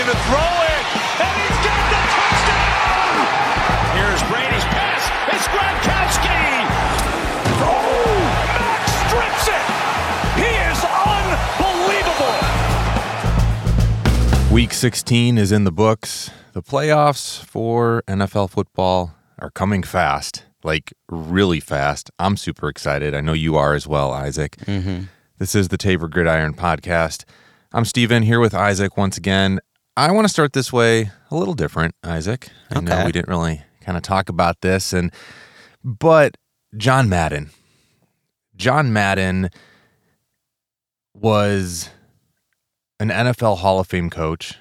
looking to throw it, and he's got the touchdown! Here's Brady's pass. It's Gronkowski! Oh, Max strips it! He is unbelievable! Week 16 is in the books. The playoffs for NFL football are coming fast, like really fast. I'm super excited. I know you are as well, Isaac. Mm-hmm. This is the Tabor Gridiron podcast. I'm Steven here with Isaac once again. I want to start this way a little different, Isaac. I know we didn't really kind of talk about this and but John Madden. John Madden was an NFL Hall of Fame coach.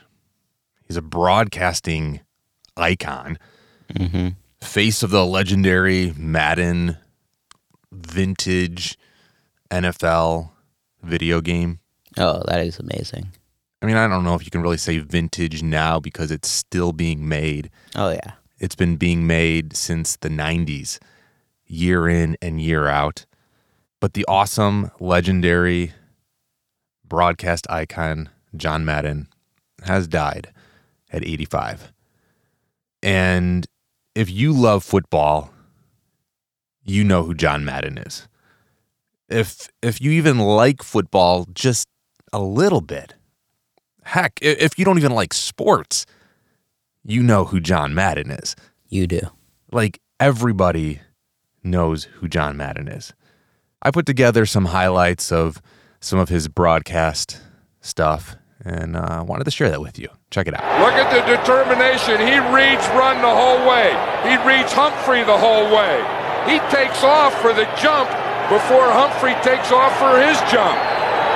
He's a broadcasting icon, Mm-hmm. face of the legendary Madden vintage NFL video game. Oh, that is amazing. I mean, I don't know if you can really say vintage now because it's still being made. Oh yeah. It's been being made since the 90s, year in and year out. But the awesome, legendary broadcast icon, John Madden, has died at 85. And if you love football, you know who John Madden is. If if you even like football just a little bit, heck, if you don't even like sports, you know who John Madden is You do. like everybody knows who John Madden is. I put together some highlights of some of his broadcast stuff and uh, wanted to share that with you. Check it out. Look at the determination. He reads run the whole way. He reads Humphrey the whole way. He takes off for the jump before Humphrey takes off for his jump.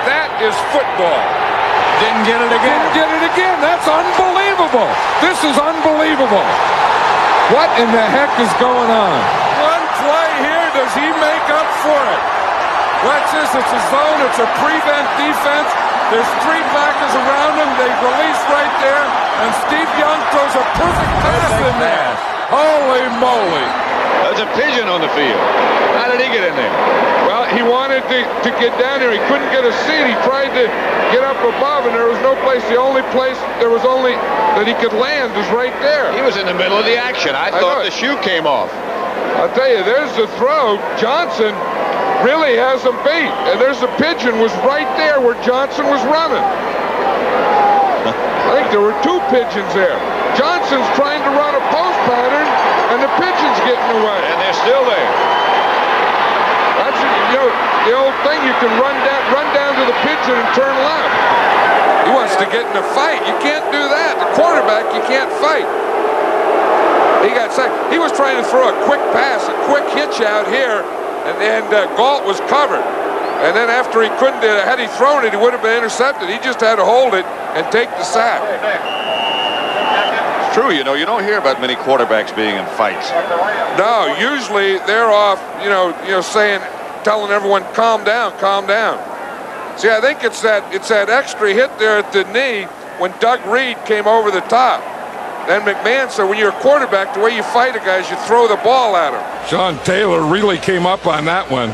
That is football. Didn't get it again. Didn't get it again. That's unbelievable. This is unbelievable. What in the heck is going on? One play here, does he make up for it? Watch this. It's a zone. It's a prevent defense. There's three backers around him. They release right there. And Steve Young throws a perfect pass in there. Holy moly. There's a pigeon on the field. How did he get in there? Well, he wanted to, to get down there. He couldn't get a seat. He tried to get up above, and there was no place. The only place there was only that he could land is right there. He was in the middle of the action. I know thought the shoe came off. I'll tell you, there's the throw. Johnson really has him beat. And there's the pigeon was right there where Johnson was running. I think there were two pigeons there. Johnson's trying to run a post pattern, the pigeon's getting away. And they're still there. That's you know the old thing. You can run down, run down to the pigeon and turn left. He wants to get in a fight. You can't do that. The quarterback, you can't fight. He got sacked. He was trying to throw a quick pass, a quick hitch out here, and and uh, Galt was covered. And then after he couldn't, uh, had he thrown it, he would have been intercepted. He just had to hold it and take the sack. It's true, you know, you don't hear about many quarterbacks being in fights. No, usually they're off, you know, you know, saying, telling everyone, calm down, calm down. See, I think it's that it's that extra hit there at the knee when Doug Reed came over the top. Then McMahon said, when you're a quarterback, the way you fight a guy is you throw the ball at him. Sean Taylor really came up on that one.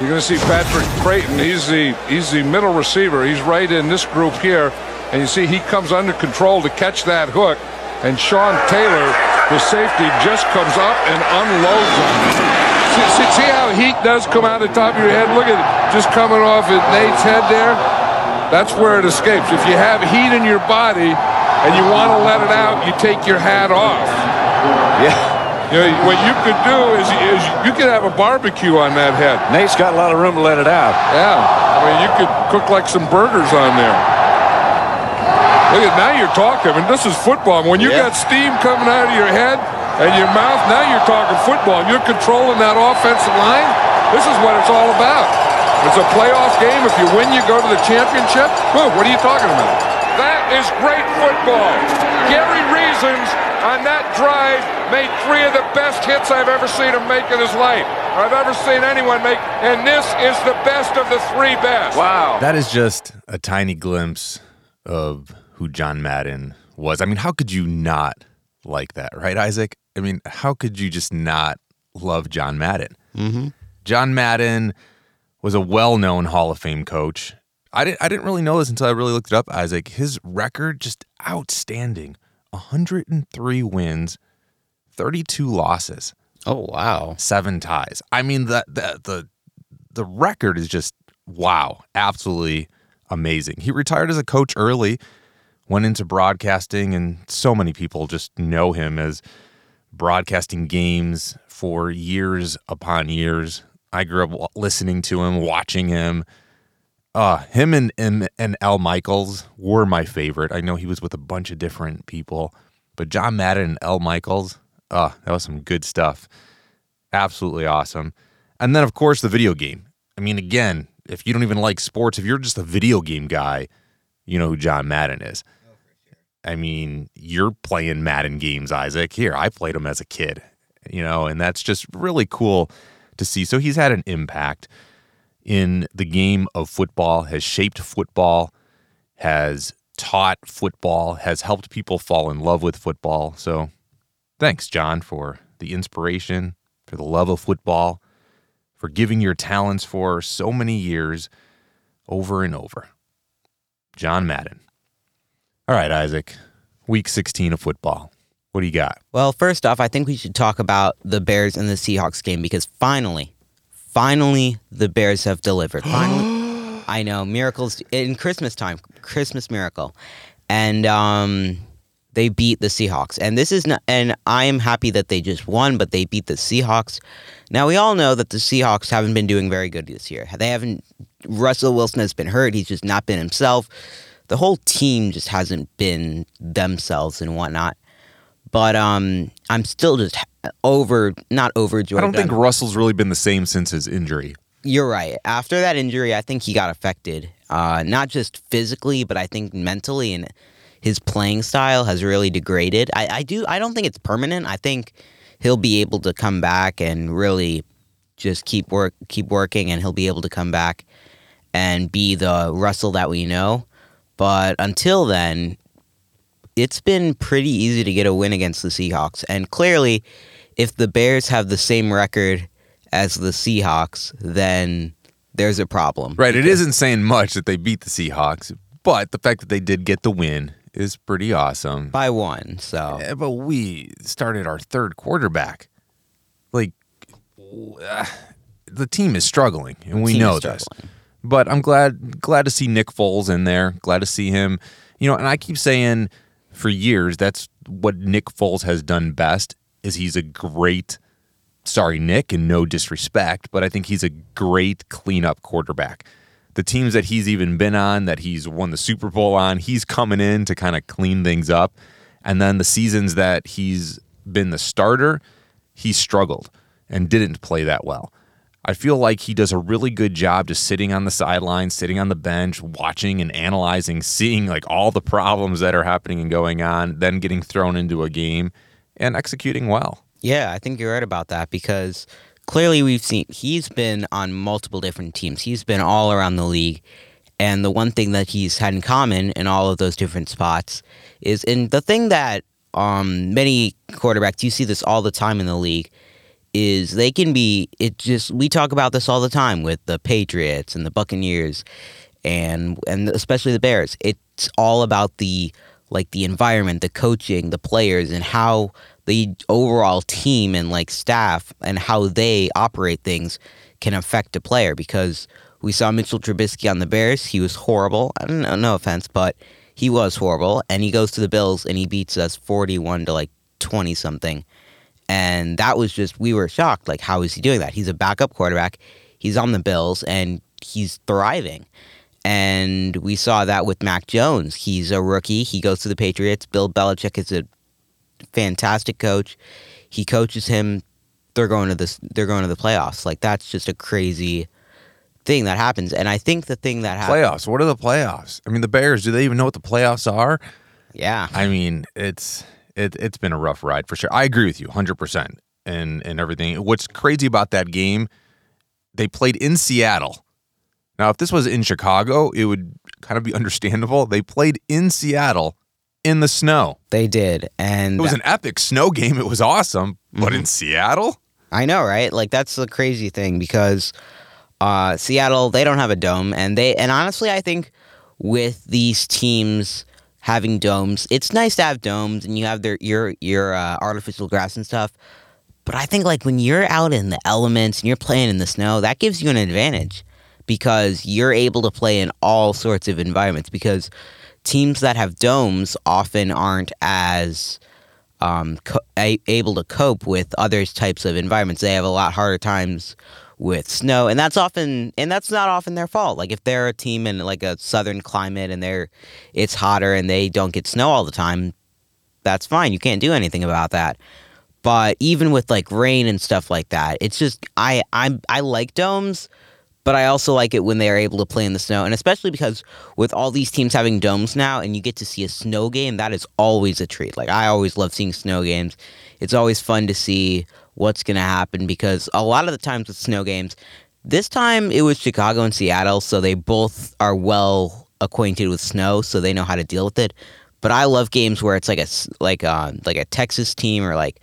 You're going to see Patrick Creighton. He's the he's the middle receiver. He's right in this group here, and you see he comes under control to catch that hook. And Sean Taylor, the safety, just comes up and unloads on him. See, see, see how heat does come out of the top of your head? Look at it, just coming off at Nate's head there. That's where it escapes. If you have heat in your body and you want to let it out, you take your hat off. Yeah. You know, what you could do is, is you could have a barbecue on that head. Nate's got a lot of room to let it out. Yeah, I mean, you could cook like some burgers on there. Look at now you're talking. I mean, this is football. When you Yeah. got steam coming out of your head and your mouth, now you're talking football. You're controlling that offensive line. This is what it's all about. It's a playoff game. If you win, you go to the championship. Whoa, what are you talking about? That is great football. Gary Reasons on that drive made three of the best hits I've ever seen him make in his life. Or I've ever seen anyone make. And this is the best of the three best. Wow. That is just a tiny glimpse of who John Madden was. I mean, how could you not like that, right, Isaac? I mean, how could you just not love John Madden? Mm-hmm. John Madden was a well known Hall of Fame coach. I didn't I didn't really know this until I really looked it up, Isaac. His record just outstanding. 103 wins, 32 losses, Oh wow. seven ties. I mean the the the, the record is just wow, absolutely amazing. He retired as a coach early, went into broadcasting and so many people just know him as broadcasting games for years upon years. I grew up listening to him, watching him. Uh, him and, and and Al Michaels were my favorite. I know he was with a bunch of different people, but John Madden and Al Michaels, uh, that was some good stuff. Absolutely awesome. And then of course the video game. I mean, again, if you don't even like sports, if you're just a video game guy, you know who John Madden is. I mean, you're playing Madden games, Isaac. Here, I played them as a kid, you know, and that's just really cool to see. So he's had an impact in the game of football, has shaped football, has taught football, has helped people fall in love with football. So thanks, John, for the inspiration, for the love of football, for giving your talents for so many years over and over. John Madden. All right, Isaac. Week 16 of football. What do you got? Well, first off, I think we should talk about the Bears and the Seahawks game because finally, finally, the Bears have delivered. Finally, I know miracles in Christmas time, Christmas miracle, and um, they beat the Seahawks. And this is not, and I am happy that they just won, but they beat the Seahawks. Now we all know that the Seahawks haven't been doing very good this year. They haven't. Russell Wilson has been hurt. He's just not been himself. The whole team just hasn't been themselves and whatnot. But um, I'm still just over, not overjoyed. I don't think I'm- Russell's really been the same since his injury. you're right. After that injury, I think he got affected, uh, not just physically, but I think mentally, and his playing style has really degraded. I, I do. I don't think it's permanent. I think he'll be able to come back and really just keep work, keep working, and he'll be able to come back and be the Russell that we know. But until then, it's been pretty easy to get a win against the Seahawks. And clearly, if the Bears have the same record as the Seahawks, then there's a problem. Right. It isn't saying much that they beat the Seahawks, but the fact that they did get the win is pretty awesome. By one. So, Eh, But we started our third quarterback. Like, uh, the team is struggling, and we know this. But I'm glad glad to see Nick Foles in there. Glad to see him. You know, and I keep saying for years that's what Nick Foles has done best is he's a great sorry Nick and no disrespect, but I think he's a great cleanup quarterback. The teams that he's even been on that he's won the Super Bowl on, he's coming in to kind of clean things up. And then the seasons that he's been the starter, he struggled and didn't play that well. I feel like he does a really good job just sitting on the sidelines, sitting on the bench, watching and analyzing, seeing like all the problems that are happening and going on, then getting thrown into a game and executing well. yeah, I think you're right about that because clearly we've seen he's been on multiple different teams. He's been all around the league. And the one thing that he's had in common in all of those different spots is, and the thing that um, many quarterbacks, you see this all the time in the league, is they can be, it just, we talk about this all the time with the Patriots and the Buccaneers and, and especially the Bears. It's all about the, like the environment, the coaching, the players, and how the overall team and like staff and how they operate things can affect a player because we saw Mitchell Trubisky on the Bears. He was horrible. No offense, but he was horrible. And he goes to the Bills and he beats us 41 to like 20 something. And that was just, we were shocked. Like, how is he doing that? He's a backup quarterback. He's on the Bills and he's thriving. And we saw that with Mac Jones. He's a rookie. He goes to the Patriots. Bill Belichick is a fantastic coach. He coaches him. They're going to this. They're going to the playoffs. Like that's just a crazy thing that happens. And I think the thing that happens. Playoffs. What are the playoffs? I mean, the Bears, do they even know what the playoffs are? Yeah. I mean, it's it it's been a rough ride for sure. I agree with you 100% and and everything. What's crazy about that game, they played in Seattle. Now, if this was in Chicago, it would kind of be understandable. They played in Seattle in the snow. They did. And It was an epic snow game. It was awesome. But in Seattle? I know, right? Like that's the crazy thing because Uh, Seattle, they don't have a dome, and they and honestly, I think with these teams having domes, it's nice to have domes, and you have their your your uh, artificial grass and stuff. But I think like when you're out in the elements and you're playing in the snow, that gives you an advantage because you're able to play in all sorts of environments. Because teams that have domes often aren't as um, co- able to cope with other types of environments. They have a lot harder times with snow, and that's often and that's not often their fault. Like if they're a team in like a southern climate and they're it's hotter and they don't get snow all the time, that's fine. You can't do anything about that. But even with like rain and stuff like that, it's just I I I like domes, but I also like it when they are able to play in the snow, and especially because with all these teams having domes now, and you get to see a snow game, that is always a treat. Like I always love seeing snow games. It's always fun to see what's going to happen because a lot of the times with snow games, this time it was Chicago and Seattle, so they both are well acquainted with snow, so they know how to deal with it. But I love games where it's like a like a uh, like a Texas team or like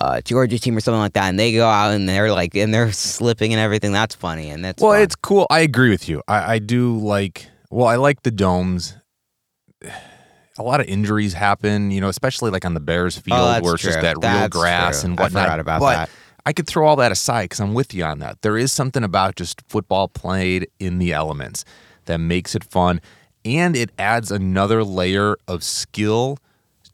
a Georgia team or something like that, and they go out and they're like and they're slipping and everything. That's funny and that's well, fun. it's cool. I agree with you. I, I do like. Well, I like the domes. A lot of injuries happen, you know, especially like on the Bears field Oh, where it's just true. that real grass true. and I whatnot. forgot about but that. I could throw all that aside because I'm with you on that. There is something about just football played in the elements that makes it fun, and it adds another layer of skill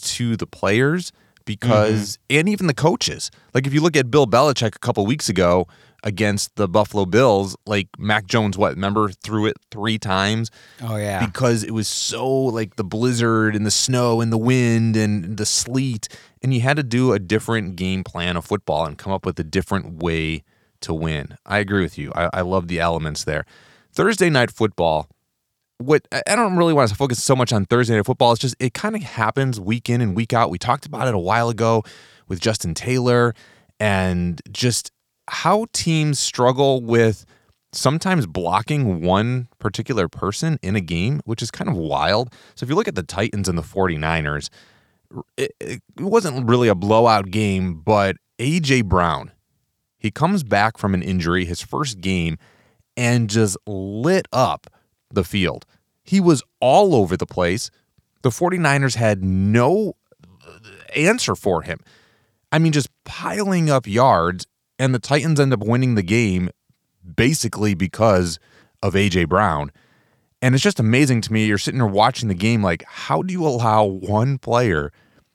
to the players because Mm-hmm. and even the coaches. Like if you look at Bill Belichick a couple weeks ago against the Buffalo Bills, like Mac Jones, what remember threw it three times oh yeah. because it was so like the blizzard and the snow and the wind and the sleet, and you had to do a different game plan of football and come up with a different way to win. I agree with you. I, I love the elements there. Thursday night football. What I don't really want to focus so much on Thursday night football. It's just it kind of happens week in and week out. We talked about it a while ago with Justin Taylor and just how teams struggle with sometimes blocking one particular person in a game, which is kind of wild. So if you look at the Titans and the 49ers, it, it wasn't really a blowout game, but AJ Brown, he comes back from an injury, his first game, and just lit up the field. He was all over the place. The 49ers had no answer for him. I mean, just piling up yards, and the Titans end up winning the game basically because of AJ Brown. And it's just amazing to me. You're sitting there watching the game, like, how do you allow one player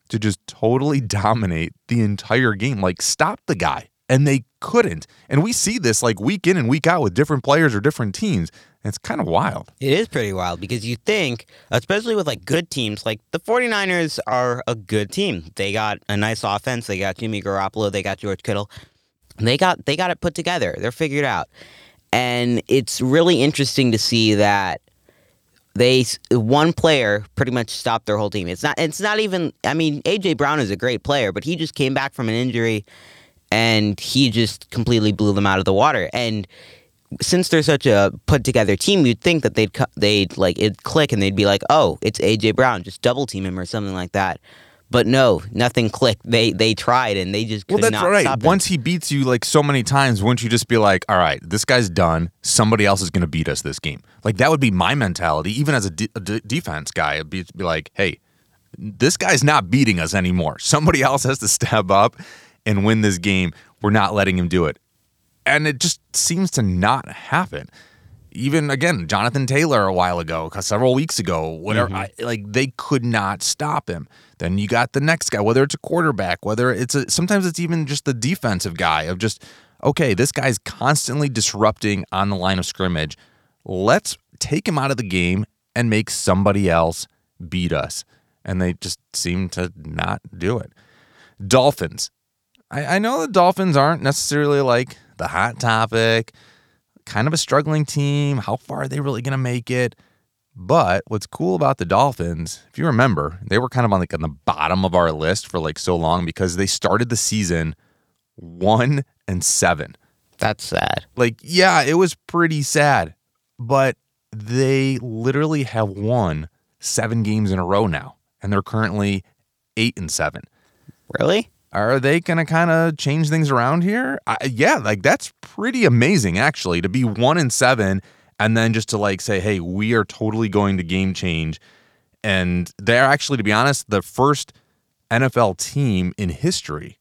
to just totally dominate the entire game? Like, stop the guy. And they couldn't. And we see this like week in and week out with different players or different teams. It's kind of wild. It is pretty wild because you think, especially with like good teams, like the 49ers are a good team. They got a nice offense. They got Jimmy Garoppolo. They got George Kittle. They got they got it put together. They're figured out. And it's really interesting to see that they one player pretty much stopped their whole team. It's not it's not even I mean AJ Brown is a great player, but he just came back from an injury and he just completely blew them out of the water. And since they're such a put together team, you'd think that they'd they'd like it'd click and they'd be like, "Oh, it's AJ Brown, just double team him or something like that." But no, nothing clicked. They they tried and they just could Well, that's right. Once he beats you like so many times, wouldn't you just be like, all right, this guy's done. Somebody else is going to beat us this game. Like that would be my mentality, even as a, de- a de- defense guy. It'd be, be like, hey, this guy's not beating us anymore. Somebody else has to step up and win this game. We're not letting him do it. And it just seems to not happen. Even again, Jonathan Taylor a while ago, several weeks ago, whatever, mm-hmm. I, like they could not stop him. Then you got the next guy, whether it's a quarterback, whether it's a sometimes it's even just the defensive guy of just okay, this guy's constantly disrupting on the line of scrimmage. Let's take him out of the game and make somebody else beat us. And they just seem to not do it. Dolphins. I, I know the Dolphins aren't necessarily like the hot topic, kind of a struggling team. How far are they really going to make it? But what's cool about the Dolphins, if you remember, they were kind of on like on the bottom of our list for like so long because they started the season one and seven. That's sad. Like, yeah, it was pretty sad, but they literally have won seven games in a row now, and they're currently eight and seven. Really? Are they going to kind of change things around here? I, yeah, like that's pretty amazing actually to be 1 in 7 and then just to like say, "Hey, we are totally going to game change." And they're actually to be honest, the first NFL team in history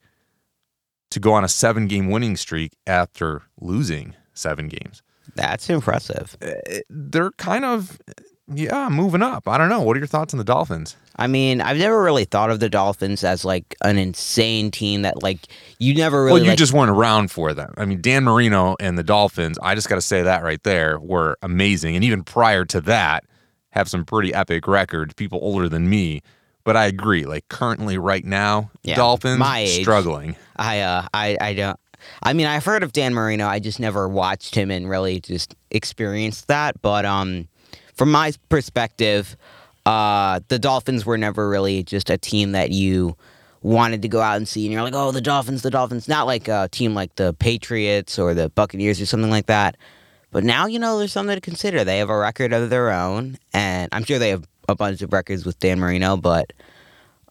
to go on a 7-game winning streak after losing 7 games. That's impressive. Eh, they're kind of yeah, moving up. I don't know. What are your thoughts on the Dolphins? I mean, I've never really thought of the Dolphins as like an insane team that like you never really. Well, you like, just weren't around for them. I mean, Dan Marino and the Dolphins. I just got to say that right there were amazing, and even prior to that, have some pretty epic records. People older than me, but I agree. Like currently, right now, Yeah, Dolphins my age. struggling. I uh I I don't. I mean, I've heard of Dan Marino. I just never watched him and really just experienced that. But um, from my perspective, uh, the Dolphins were never really just a team that you wanted to go out and see, and you're like, oh, the Dolphins, the Dolphins. Not like a team like the Patriots or the Buccaneers or something like that. But now you know there's something to consider. They have a record of their own, and I'm sure they have a bunch of records with Dan Marino, but.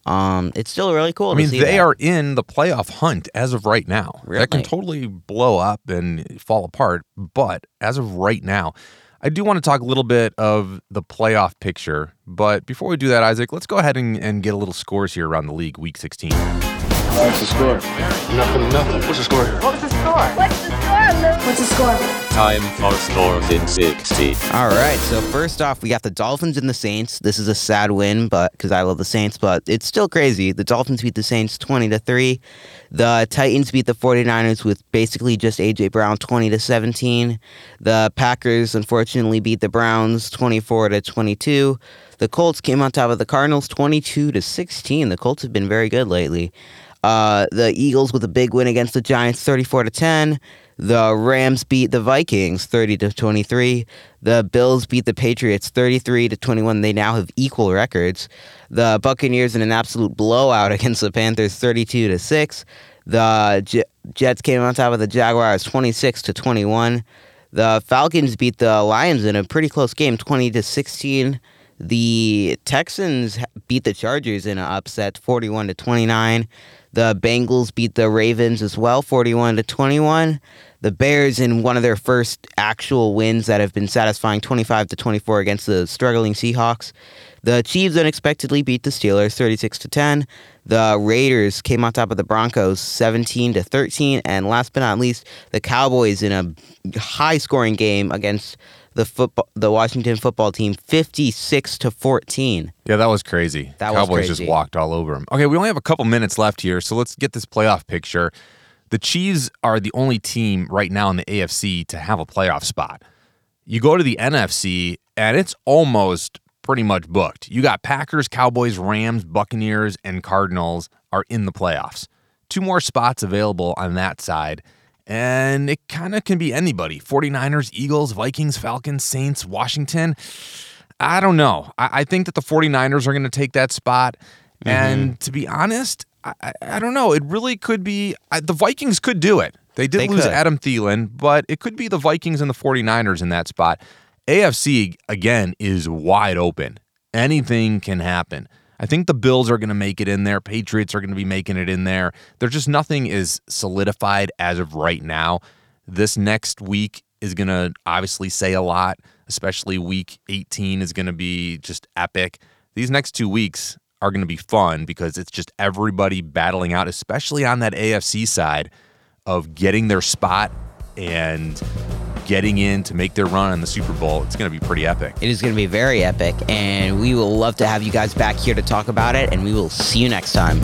Um, it's still really cool. I to mean, see they that. are in the playoff hunt as of right now. That can totally blow up and fall apart, but as of right now, I do want to talk a little bit of the playoff picture. But before we do that, Isaac, let's go ahead and, and get a little scores here around the league, week 16. What's the score? Nothing, nothing. What's the score here? What's the score, Luke? What's the score? Time for scores in 60. All right. So first off, we got the Dolphins and the Saints. This is a sad win, but because I love the Saints, but it's still crazy. The Dolphins beat the Saints 20 to 3. The Titans beat the 49ers with basically just AJ Brown 20 to 17. The Packers unfortunately beat the Browns 24 to 22. The Colts came on top of the Cardinals 22 to 16. The Colts have been very good lately. Uh, the Eagles with a big win against the Giants 34 to 10. The Rams beat the Vikings 30 to 23. The Bills beat the Patriots 33 to 21. They now have equal records. The Buccaneers in an absolute blowout against the Panthers 32 to 6. The J- Jets came on top of the Jaguars 26 to 21. The Falcons beat the Lions in a pretty close game 20 to 16. The Texans beat the Chargers in an upset 41 to 29. The Bengals beat the Ravens as well 41 to 21. The Bears in one of their first actual wins that have been satisfying 25 to 24 against the struggling Seahawks. The Chiefs unexpectedly beat the Steelers 36 to 10. The Raiders came on top of the Broncos 17 to 13 and last but not least the Cowboys in a high scoring game against the football the Washington football team 56 to 14. Yeah, that was crazy. That was Cowboys just walked all over them. Okay, we only have a couple minutes left here, so let's get this playoff picture. The Chiefs are the only team right now in the AFC to have a playoff spot. You go to the NFC, and it's almost pretty much booked. You got Packers, Cowboys, Rams, Buccaneers, and Cardinals are in the playoffs. Two more spots available on that side, and it kind of can be anybody 49ers, Eagles, Vikings, Falcons, Saints, Washington. I don't know. I, I think that the 49ers are going to take that spot. Mm-hmm. And to be honest, I, I, I don't know. It really could be I, the Vikings could do it. They did They lose could. Adam Thielen, but it could be the Vikings and the 49ers in that spot. AFC, again, is wide open. Anything can happen. I think the Bills are going to make it in there. Patriots are going to be making it in there. There's just nothing is solidified as of right now. This next week is going to obviously say a lot, especially week 18 is going to be just epic. These next two weeks are going to be fun because it's just everybody battling out, especially on that AFC side of getting their spot and getting in to make their run in the Super Bowl. It's going to be pretty epic. It is going to be very epic and we will love to have you guys back here to talk about it and we will see you next time.